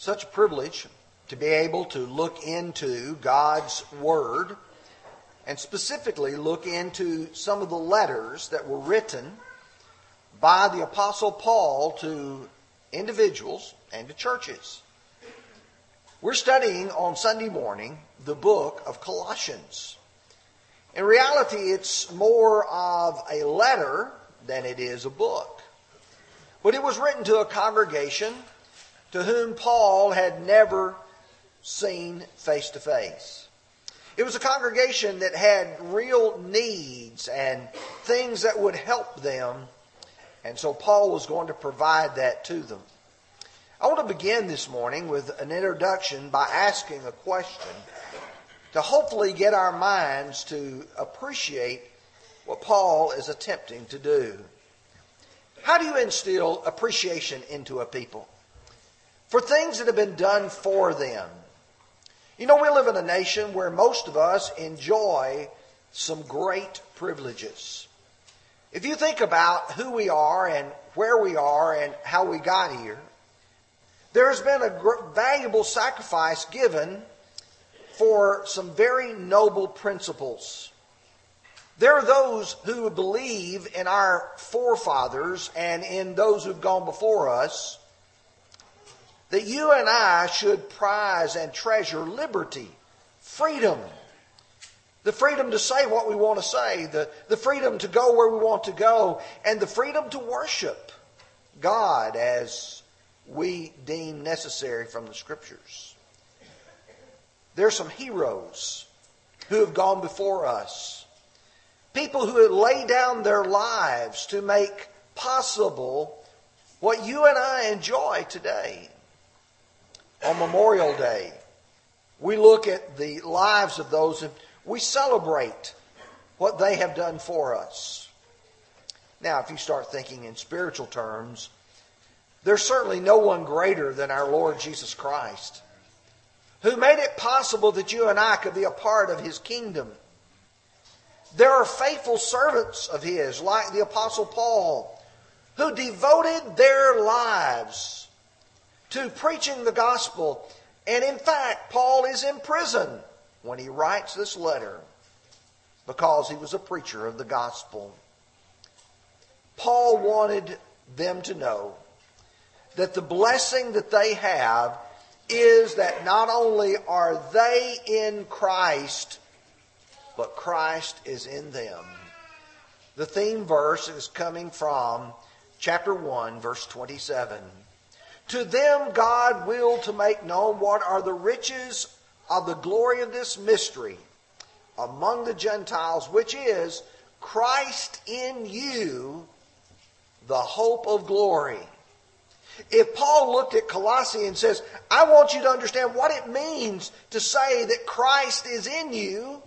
such a privilege to be able to look into God's Word and specifically look into some of the letters that were written by the Apostle Paul to individuals and to churches. We're studying on Sunday morning the book of Colossians. In reality, it's more of a letter than it is a book. But it was written to a congregation to whom Paul had never seen face to face. It was a congregation that had real needs and things that would help them, and so Paul was going to provide that to them. I want to begin this morning with an introduction by asking a question to hopefully get our minds to appreciate what Paul is attempting to do. How do you instill appreciation into a people? For things that have been done for them. You know, we live in a nation where most of us enjoy some great privileges. If you think about who we are and where we are and how we got here, there's been a valuable sacrifice given for some very noble principles. There are those who believe in our forefathers and in those who've gone before us that you and I should prize and treasure liberty, freedom, the freedom to say what we want to say, the, the freedom to go where we want to go, and the freedom to worship God as we deem necessary from the Scriptures. There are some heroes who have gone before us. People who have laid down their lives to make possible what you and I enjoy today. On Memorial Day, we look at the lives of those and we celebrate what they have done for us. Now, if you start thinking in spiritual terms, there's certainly no one greater than our Lord Jesus Christ who made it possible that you and I could be a part of his kingdom. There are faithful servants of his, like the Apostle Paul, who devoted their lives to preaching the gospel. And in fact, Paul is in prison when he writes this letter because he was a preacher of the gospel. Paul wanted them to know that the blessing that they have is that not only are they in Christ, but Christ is in them. The theme verse is coming from chapter 1, verse 27. To them God willed to make known what are the riches of the glory of this mystery among the Gentiles, which is Christ in you, the hope of glory. If Paul looked at Colossae and says, I want you to understand what it means to say that Christ is in you,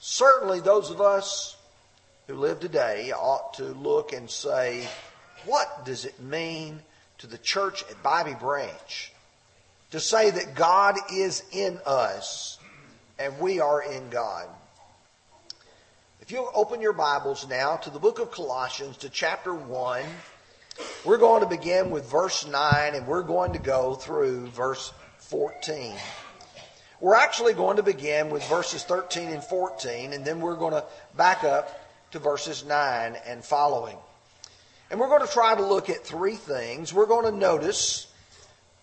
certainly those of us who live today ought to look and say, what does it mean to the church at Bobby Branch to say that God is in us and we are in God? If you'll open your Bibles now to the book of Colossians, to chapter 1, we're going to begin with verse 9 and we're going to go through verse 14. We're actually going to begin with verses 13 and 14 and then we're going to back up to verses 9 and following. And we're going to try to look at three things. We're going to notice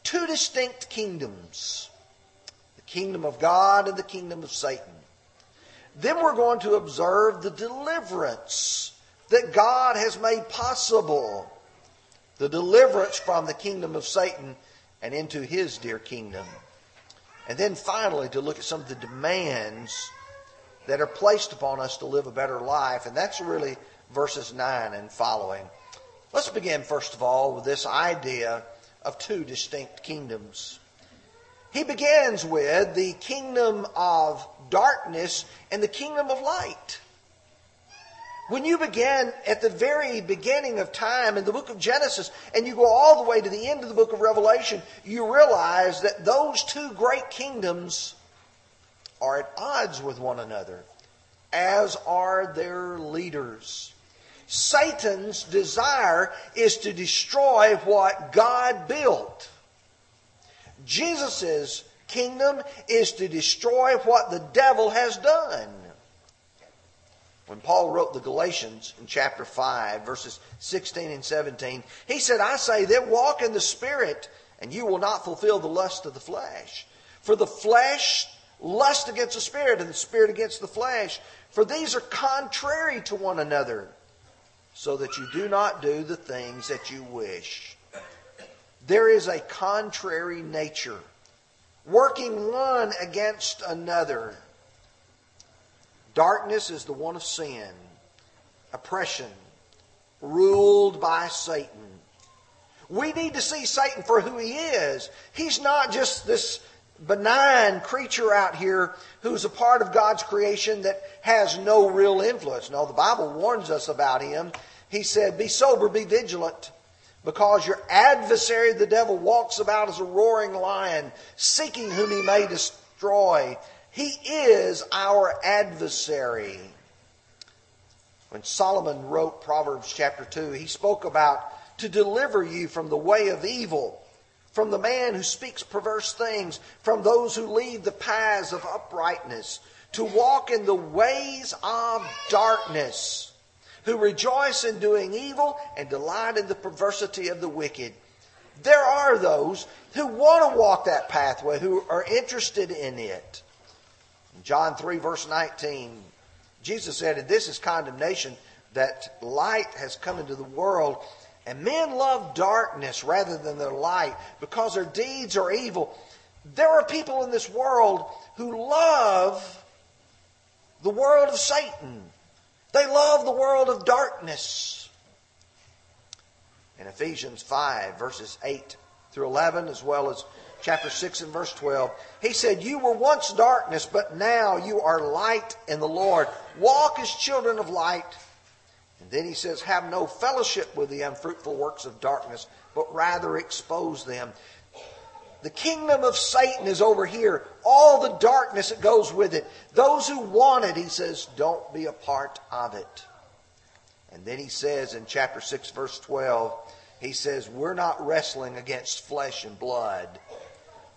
two distinct kingdoms the kingdom of God and the kingdom of Satan. Then we're going to observe the deliverance that God has made possible the deliverance from the kingdom of Satan and into his dear kingdom. And then finally, to look at some of the demands that are placed upon us to live a better life. And that's really verses 9 and following. Let's begin, first of all, with this idea of two distinct kingdoms. He begins with the kingdom of darkness and the kingdom of light. When you begin at the very beginning of time in the book of Genesis and you go all the way to the end of the book of Revelation, you realize that those two great kingdoms are at odds with one another, as are their leaders. Satan's desire is to destroy what God built. Jesus' kingdom is to destroy what the devil has done. When Paul wrote the Galatians in chapter 5, verses 16 and 17, he said, I say that walk in the Spirit, and you will not fulfill the lust of the flesh. For the flesh lust against the Spirit, and the Spirit against the flesh. For these are contrary to one another, so that you do not do the things that you wish. There is a contrary nature, working one against another. Darkness is the one of sin, oppression, ruled by Satan. We need to see Satan for who he is. He's not just this benign creature out here who's a part of God's creation that has no real influence. No, the Bible warns us about him. He said, Be sober, be vigilant, because your adversary, the devil, walks about as a roaring lion, seeking whom he may destroy. He is our adversary. When Solomon wrote Proverbs chapter 2, he spoke about to deliver you from the way of evil, from the man who speaks perverse things, from those who lead the paths of uprightness, to walk in the ways of darkness, who rejoice in doing evil and delight in the perversity of the wicked. There are those who want to walk that pathway, who are interested in it. John 3, verse 19, Jesus said, And this is condemnation that light has come into the world, and men love darkness rather than their light because their deeds are evil. There are people in this world who love the world of Satan. They love the world of darkness. In Ephesians 5, verses 8 through 11, as well as chapter 6 and verse 12. He said, You were once darkness, but now you are light in the Lord. Walk as children of light. And then he says, Have no fellowship with the unfruitful works of darkness, but rather expose them. The kingdom of Satan is over here. All the darkness that goes with it. Those who want it, he says, don't be a part of it. And then he says in chapter 6, verse 12, he says, We're not wrestling against flesh and blood,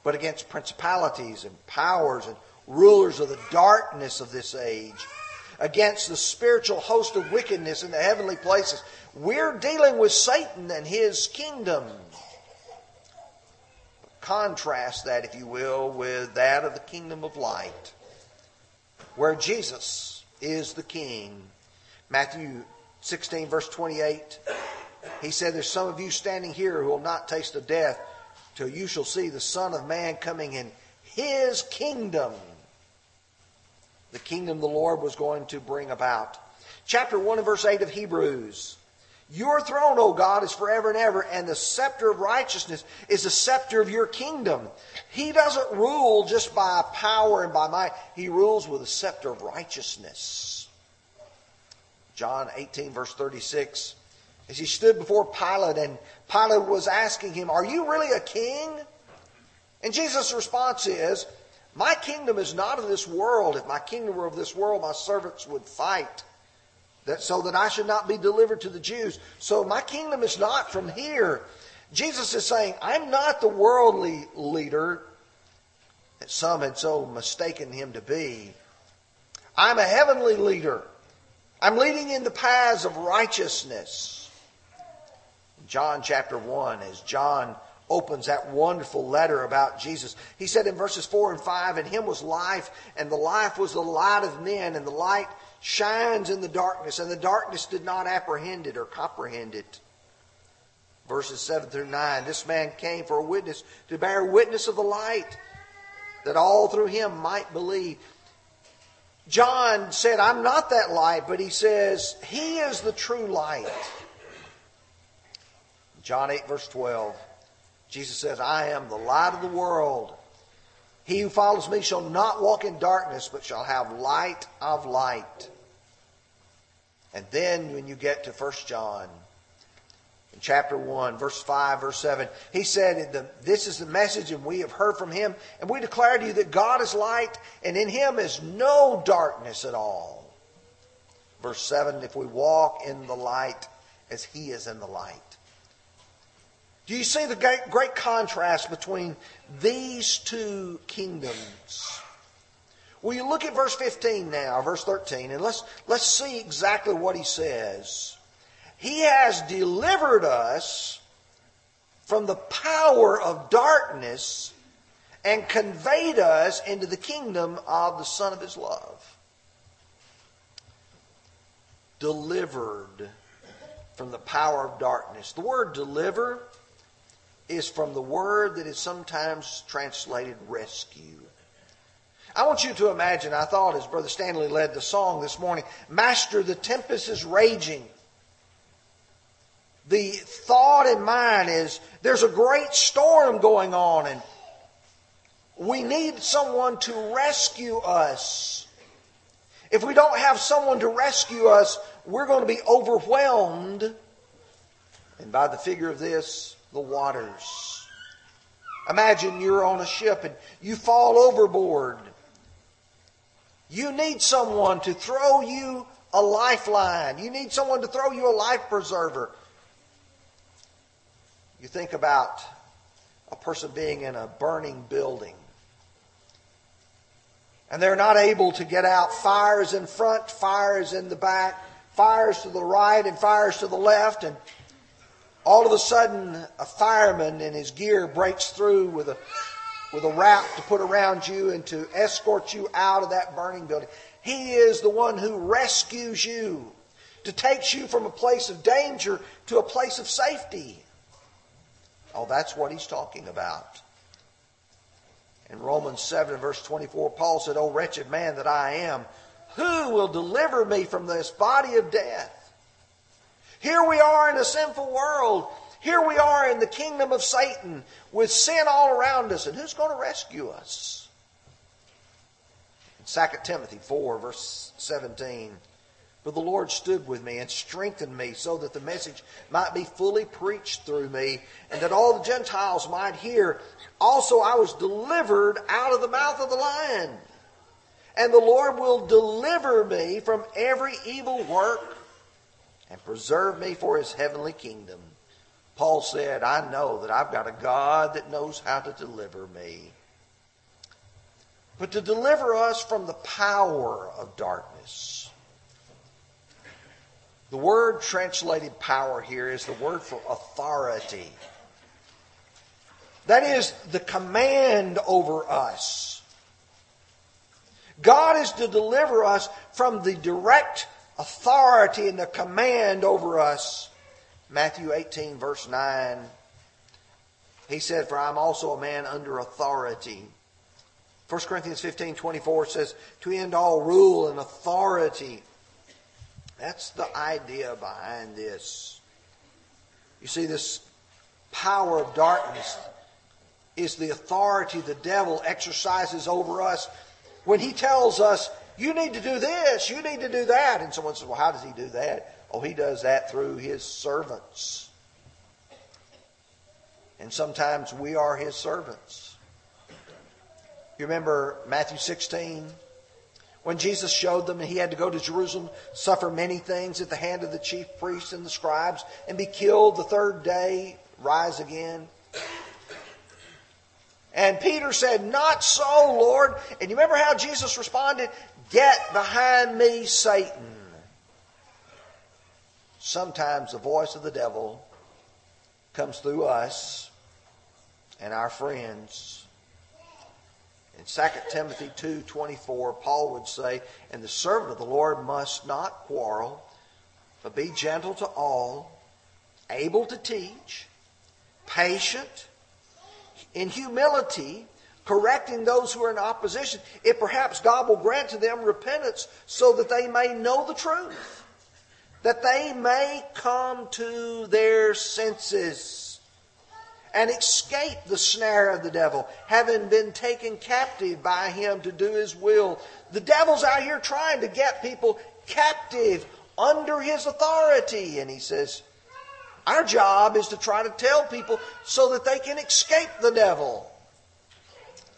but against principalities and powers and rulers of the darkness of this age, against the spiritual host of wickedness in the heavenly places. We're dealing with Satan and his kingdom. Contrast that, if you will, with that of the kingdom of light, where Jesus is the king. Matthew 16, verse 28. He said, There's some of you standing here who will not taste of death till you shall see the Son of Man coming in his kingdom. The kingdom the Lord was going to bring about. Chapter 1 and verse 8 of Hebrews. Your throne, O God, is forever and ever, and the scepter of righteousness is the scepter of your kingdom. He doesn't rule just by power and by might, he rules with a scepter of righteousness. John 18, verse 36 as he stood before Pilate, and Pilate was asking him, Are you really a king? And Jesus' response is, My kingdom is not of this world. If my kingdom were of this world, my servants would fight. That, so that I should not be delivered to the Jews. So my kingdom is not from here. Jesus is saying, I'm not the worldly leader that some had so mistaken him to be. I'm a heavenly leader. I'm leading in the paths of righteousness. John chapter 1, as John opens that wonderful letter about Jesus. He said in verses 4 and 5, In him was life, and the life was the light of men, and the light shines in the darkness, and the darkness did not apprehend it or comprehend it. Verses 7 through 9, this man came for a witness, to bear witness of the light, that all through him might believe. John said, I'm not that light, but he says, He is the true light. John 8, verse 12, Jesus says, I am the light of the world. He who follows me shall not walk in darkness, but shall have light of light. And then when you get to 1 John, in chapter 1, verse 5, verse 7, he said, This is the message, and we have heard from him, and we declare to you that God is light, and in him is no darkness at all. Verse 7, if we walk in the light as he is in the light. Do you see the great, contrast between these two kingdoms? Will you look at verse 15 now, verse 13, and let's, let's see exactly what he says. He has delivered us from the power of darkness and conveyed us into the kingdom of the Son of His love. Delivered from the power of darkness. The word deliver is from the word that is sometimes translated rescue. I want you to imagine, I thought as Brother Stanley led the song this morning, Master, the tempest is raging. The thought in mind is there's a great storm going on and we need someone to rescue us. If we don't have someone to rescue us, we're going to be overwhelmed. And by the figure of this, the waters. Imagine you're on a ship and you fall overboard. You need someone to throw you a lifeline. You need someone to throw you a life preserver. You think about a person being in a burning building and they're not able to get out. Fires in front, fires in the back, fires to the right and fires to the left, and all of a sudden a fireman in his gear breaks through with a with a wrap to put around you and to escort you out of that burning building. He is the one who rescues you, to takes you from a place of danger to a place of safety. Oh, that's what he's talking about. In Romans 7 verse 24, Paul said, O wretched man that I am, who will deliver me from this body of death? Here we are in a sinful world. Here we are in the kingdom of Satan with sin all around us. And who's going to rescue us? In 2 Timothy 4, verse 17. But the Lord stood with me and strengthened me so that the message might be fully preached through me and that all the Gentiles might hear. Also, I was delivered out of the mouth of the lion. And the Lord will deliver me from every evil work and preserve me for his heavenly kingdom. Paul said, I know that I've got a God that knows how to deliver me. But to deliver us from the power of darkness. The word translated power here is the word for authority. That is the command over us. God is to deliver us from the direct authority and the command over us. Matthew 18, verse 9. He said, For I'm also a man under authority. 1 Corinthians 15, 24 says, To end all rule and authority that's the idea behind this. You see, this power of darkness is the authority the devil exercises over us when he tells us, you need to do this, you need to do that. And someone says, well, how does he do that? Oh, he does that through his servants. And sometimes we are his servants. You remember Matthew 16? when Jesus showed them he had to go to Jerusalem, suffer many things at the hand of the chief priests and the scribes, and be killed the third day, rise again. And Peter said, Not so, Lord. And you remember how Jesus responded? Get behind me, Satan. Sometimes the voice of the devil comes through us and our friends in 2 Timothy 2:24, Paul would say, "And the servant of the Lord must not quarrel, but be gentle to all, able to teach, patient, in humility, correcting those who are in opposition, if perhaps God will grant to them repentance so that they may know the truth, that they may come to their senses." and escape the snare of the devil, having been taken captive by him to do his will. The devil's out here trying to get people captive under his authority. And he says, Our job is to try to tell people so that they can escape the devil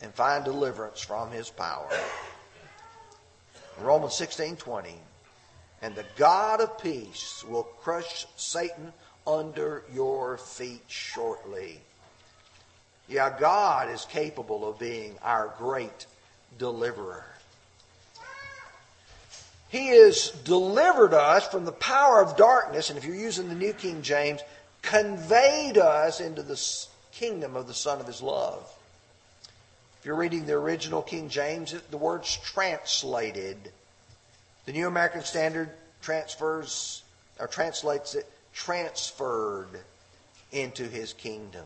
and find deliverance from his power. Romans 16 20. And the God of peace will crush Satan under your feet shortly. Yeah, God is capable of being our great deliverer. He has delivered us from the power of darkness, and if you're using the New King James, conveyed us into the kingdom of the Son of His love. If you're reading the original King James, the word's translated. The New American Standard transfers or translates it transferred into his kingdom.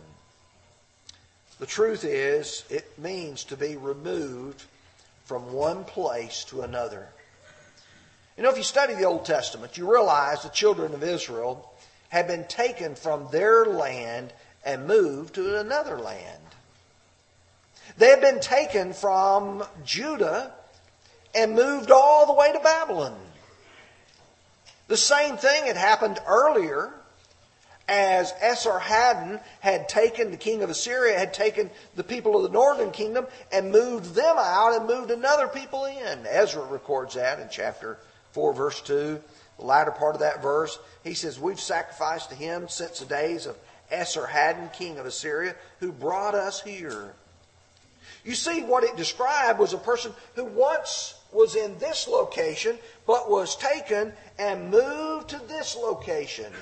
The truth is, it means to be removed from one place to another. You know, if you study the Old Testament, you realize the children of Israel had been taken from their land and moved to another land. They had been taken from Judah and moved all the way to Babylon. The same thing had happened earlier as Esarhaddon had taken, the king of Assyria had taken the people of the northern kingdom and moved them out and moved another people in. Ezra records that in chapter 4, verse 2. The latter part of that verse, he says, We've sacrificed to him since the days of Esarhaddon, king of Assyria, who brought us here. You see, what it described was a person who once was in this location, but was taken and moved to this location.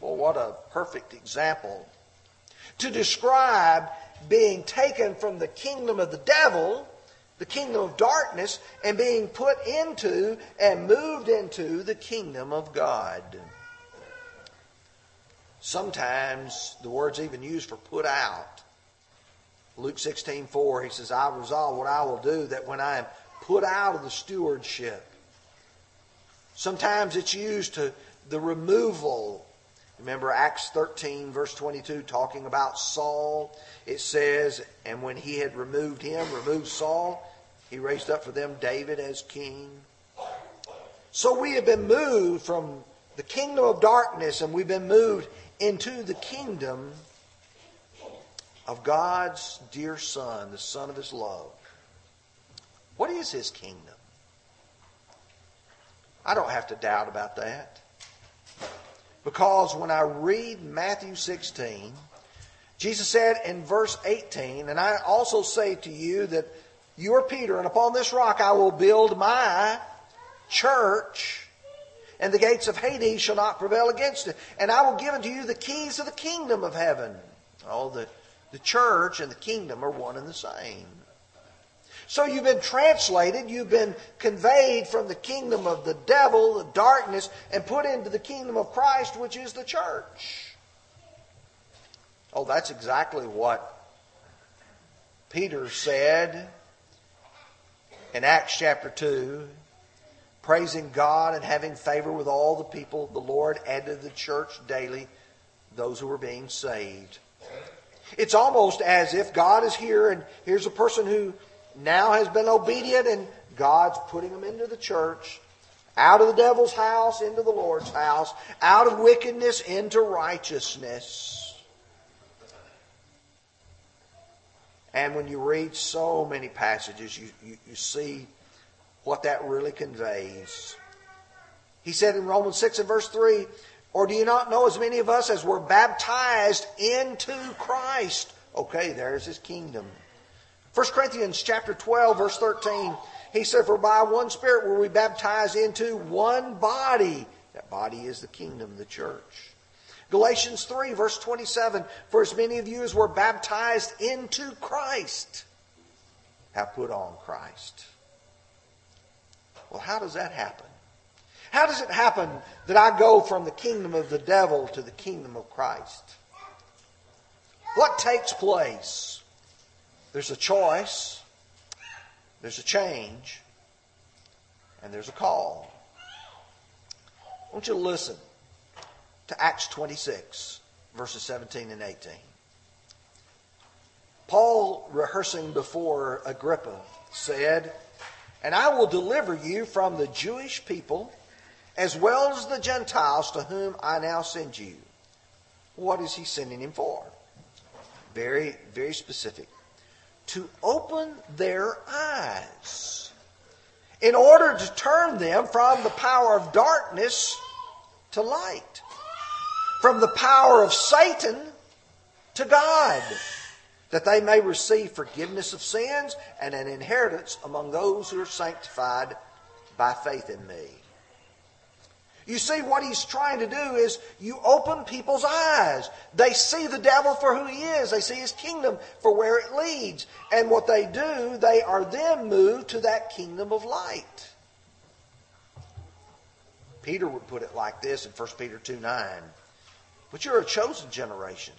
Well, what a perfect example. To describe being taken from the kingdom of the devil, the kingdom of darkness, and being put into and moved into the kingdom of God. Sometimes the word's even used for put out. Luke 16, 4, he says, I resolve what I will do that when I am put out of the stewardship. Sometimes it's used to the removal. Remember Acts 13, verse 22, talking about Saul. It says, And when he had removed him, removed Saul, he raised up for them David as king. So we have been moved from the kingdom of darkness and we've been moved into the kingdom of God's dear Son, the Son of His love. What is His kingdom? I don't have to doubt about that. Because when I read Matthew 16, Jesus said in verse 18, And I also say to you that you are Peter, and upon this rock I will build my church, and the gates of Hades shall not prevail against it. And I will give unto you the keys of the kingdom of heaven. Oh, the the church and the kingdom are one and the same. So you've been translated, you've been conveyed from the kingdom of the devil, the darkness, and put into the kingdom of Christ, which is the church. Oh, that's exactly what Peter said in Acts chapter 2. Praising God and having favor with all the people, the Lord added to the church daily those who were being saved. It's almost as if God is here and here's a person who now has been obedient and God's putting them into the church, out of the devil's house into the Lord's house, out of wickedness into righteousness. And when you read so many passages, you, you, you see what that really conveys. He said in Romans 6 and verse 3 or do you not know as many of us as were baptized into Christ? Okay, there's his kingdom. 1 Corinthians chapter 12, verse 13, he said, For by one Spirit were we baptized into one body. That body is the kingdom, the church. Galatians 3, verse 27, For as many of you as were baptized into Christ have put on Christ. Well, how does that happen? How does it happen that I go from the kingdom of the devil to the kingdom of Christ? What takes place? There's a choice, there's a change, and there's a call. I want you to listen to Acts 26, verses 17 and 18. Paul, rehearsing before Agrippa, said, And I will deliver you from the Jewish people as well as the Gentiles to whom I now send you. What is he sending him for? Very, very specific. To open their eyes in order to turn them from the power of darkness to light. from the power of Satan to God, that they may receive forgiveness of sins and an inheritance among those who are sanctified by faith in me. You see, what he's trying to do is you open people's eyes. They see the devil for who he is. They see his kingdom for where it leads. And what they do, they are then moved to that kingdom of light. Peter would put it like this in 1 Peter 2 9. But you're a chosen generation,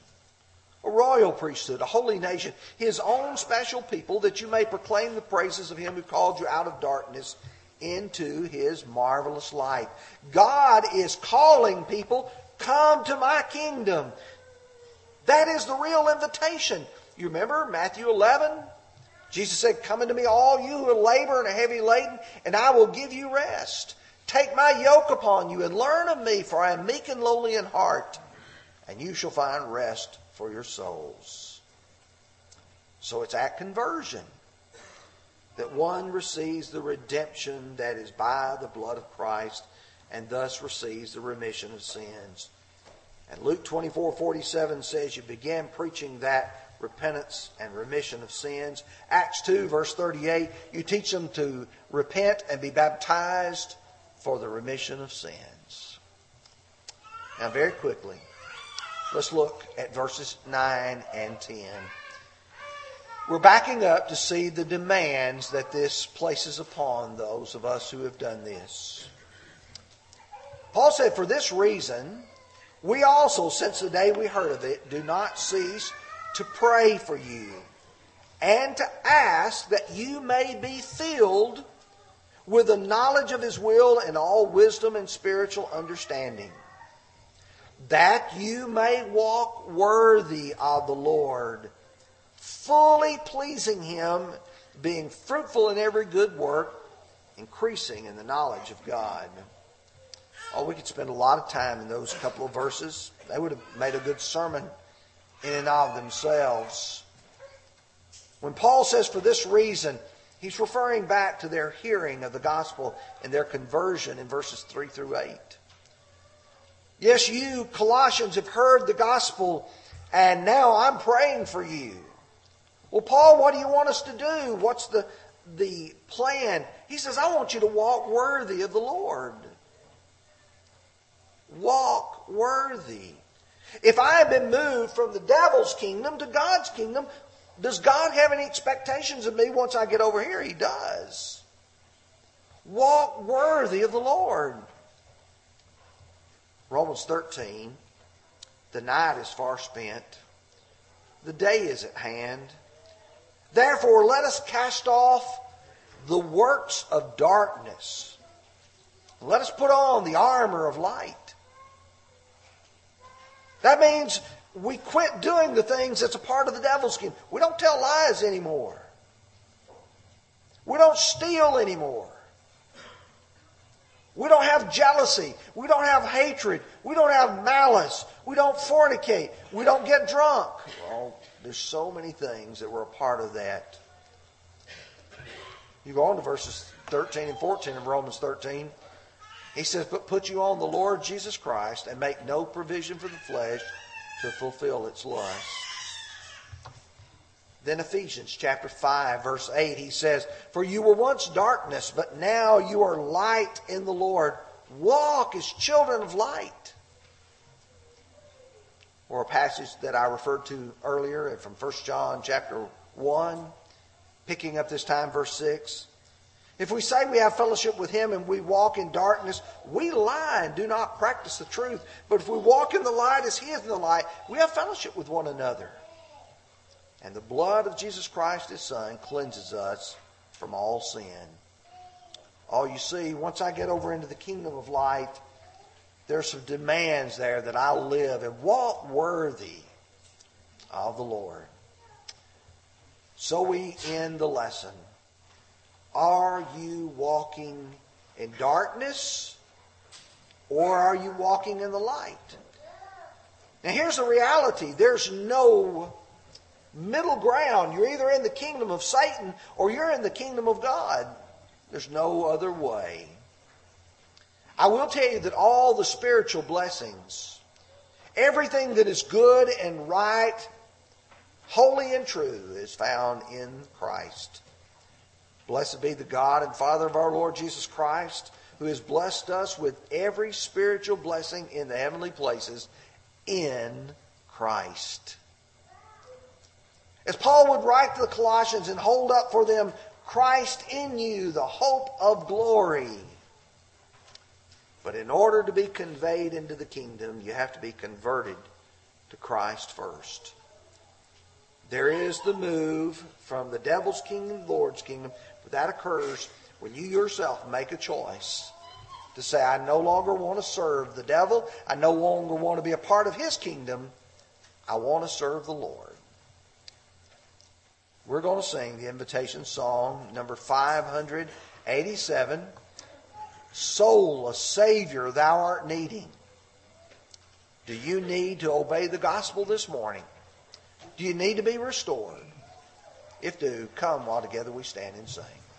a royal priesthood, a holy nation, his own special people, that you may proclaim the praises of him who called you out of darkness into his marvelous life. God is calling people, come to my kingdom. That is the real invitation. You remember Matthew 11? Jesus said, Come unto me, all you who are labor and are heavy laden, and I will give you rest. Take my yoke upon you and learn of me, for I am meek and lowly in heart, and you shall find rest for your souls. So it's at conversion that one receives the redemption that is by the blood of Christ and thus receives the remission of sins. And Luke 24 47 says, You began preaching that repentance and remission of sins. Acts 2, verse 38, you teach them to repent and be baptized for the remission of sins. Now, very quickly, let's look at verses 9 and 10. We're backing up to see the demands that this places upon those of us who have done this. Paul said, For this reason, we also, since the day we heard of it, do not cease to pray for you and to ask that you may be filled with the knowledge of his will and all wisdom and spiritual understanding, that you may walk worthy of the Lord fully pleasing Him, being fruitful in every good work, increasing in the knowledge of God. Oh, we could spend a lot of time in those couple of verses. They would have made a good sermon in and of themselves. When Paul says for this reason, he's referring back to their hearing of the gospel and their conversion in verses 3 through 8. Yes, you, Colossians, have heard the gospel, and now I'm praying for you. Well, Paul, what do you want us to do? What's the, the plan? He says, I want you to walk worthy of the Lord. Walk worthy. If I have been moved from the devil's kingdom to God's kingdom, does God have any expectations of me once I get over here? He does. Walk worthy of the Lord. Romans 13. The night is far spent. The day is at hand. Therefore, let us cast off the works of darkness. Let us put on the armor of light. That means we quit doing the things that's a part of the devil's scheme. We don't tell lies anymore. We don't steal anymore. We don't have jealousy. We don't have hatred. We don't have malice. We don't fornicate. We don't get drunk. Well, there's so many things that were a part of that. You go on to verses 13 and 14 of Romans 13. He says, But put you on the Lord Jesus Christ and make no provision for the flesh to fulfill its lusts. Then Ephesians chapter 5 verse 8 he says, "For you were once darkness, but now you are light in the Lord. Walk as children of light." Or a passage that I referred to earlier from 1 John chapter 1, picking up this time verse 6. If we say we have fellowship with him and we walk in darkness, we lie and do not practice the truth. But if we walk in the light as he is in the light, we have fellowship with one another. And the blood of Jesus Christ, his son, cleanses us from all sin. Oh, you see, once I get over into the kingdom of light, there's some demands there that I live and walk worthy of the Lord. So we end the lesson. Are you walking in darkness or are you walking in the light? Now here's the reality. There's no middle ground. You're either in the kingdom of Satan or you're in the kingdom of God. There's no other way. I will tell you that all the spiritual blessings Everything that is good and right, holy and true, is found in Christ. Blessed be the God and Father of our Lord Jesus Christ, who has blessed us with every spiritual blessing in the heavenly places in Christ. As Paul would write to the Colossians and hold up for them Christ in you, the hope of glory. But in order to be conveyed into the kingdom, you have to be converted to Christ first. There is the move from the devil's kingdom to the Lord's kingdom, but that occurs when you yourself make a choice to say, I no longer want to serve the devil. I no longer want to be a part of his kingdom. I want to serve the Lord. We're going to sing the invitation song, number 587 Soul, a Savior thou art needing. Do you need to obey the gospel this morning? Do you need to be restored? If do, come while together we stand and sing.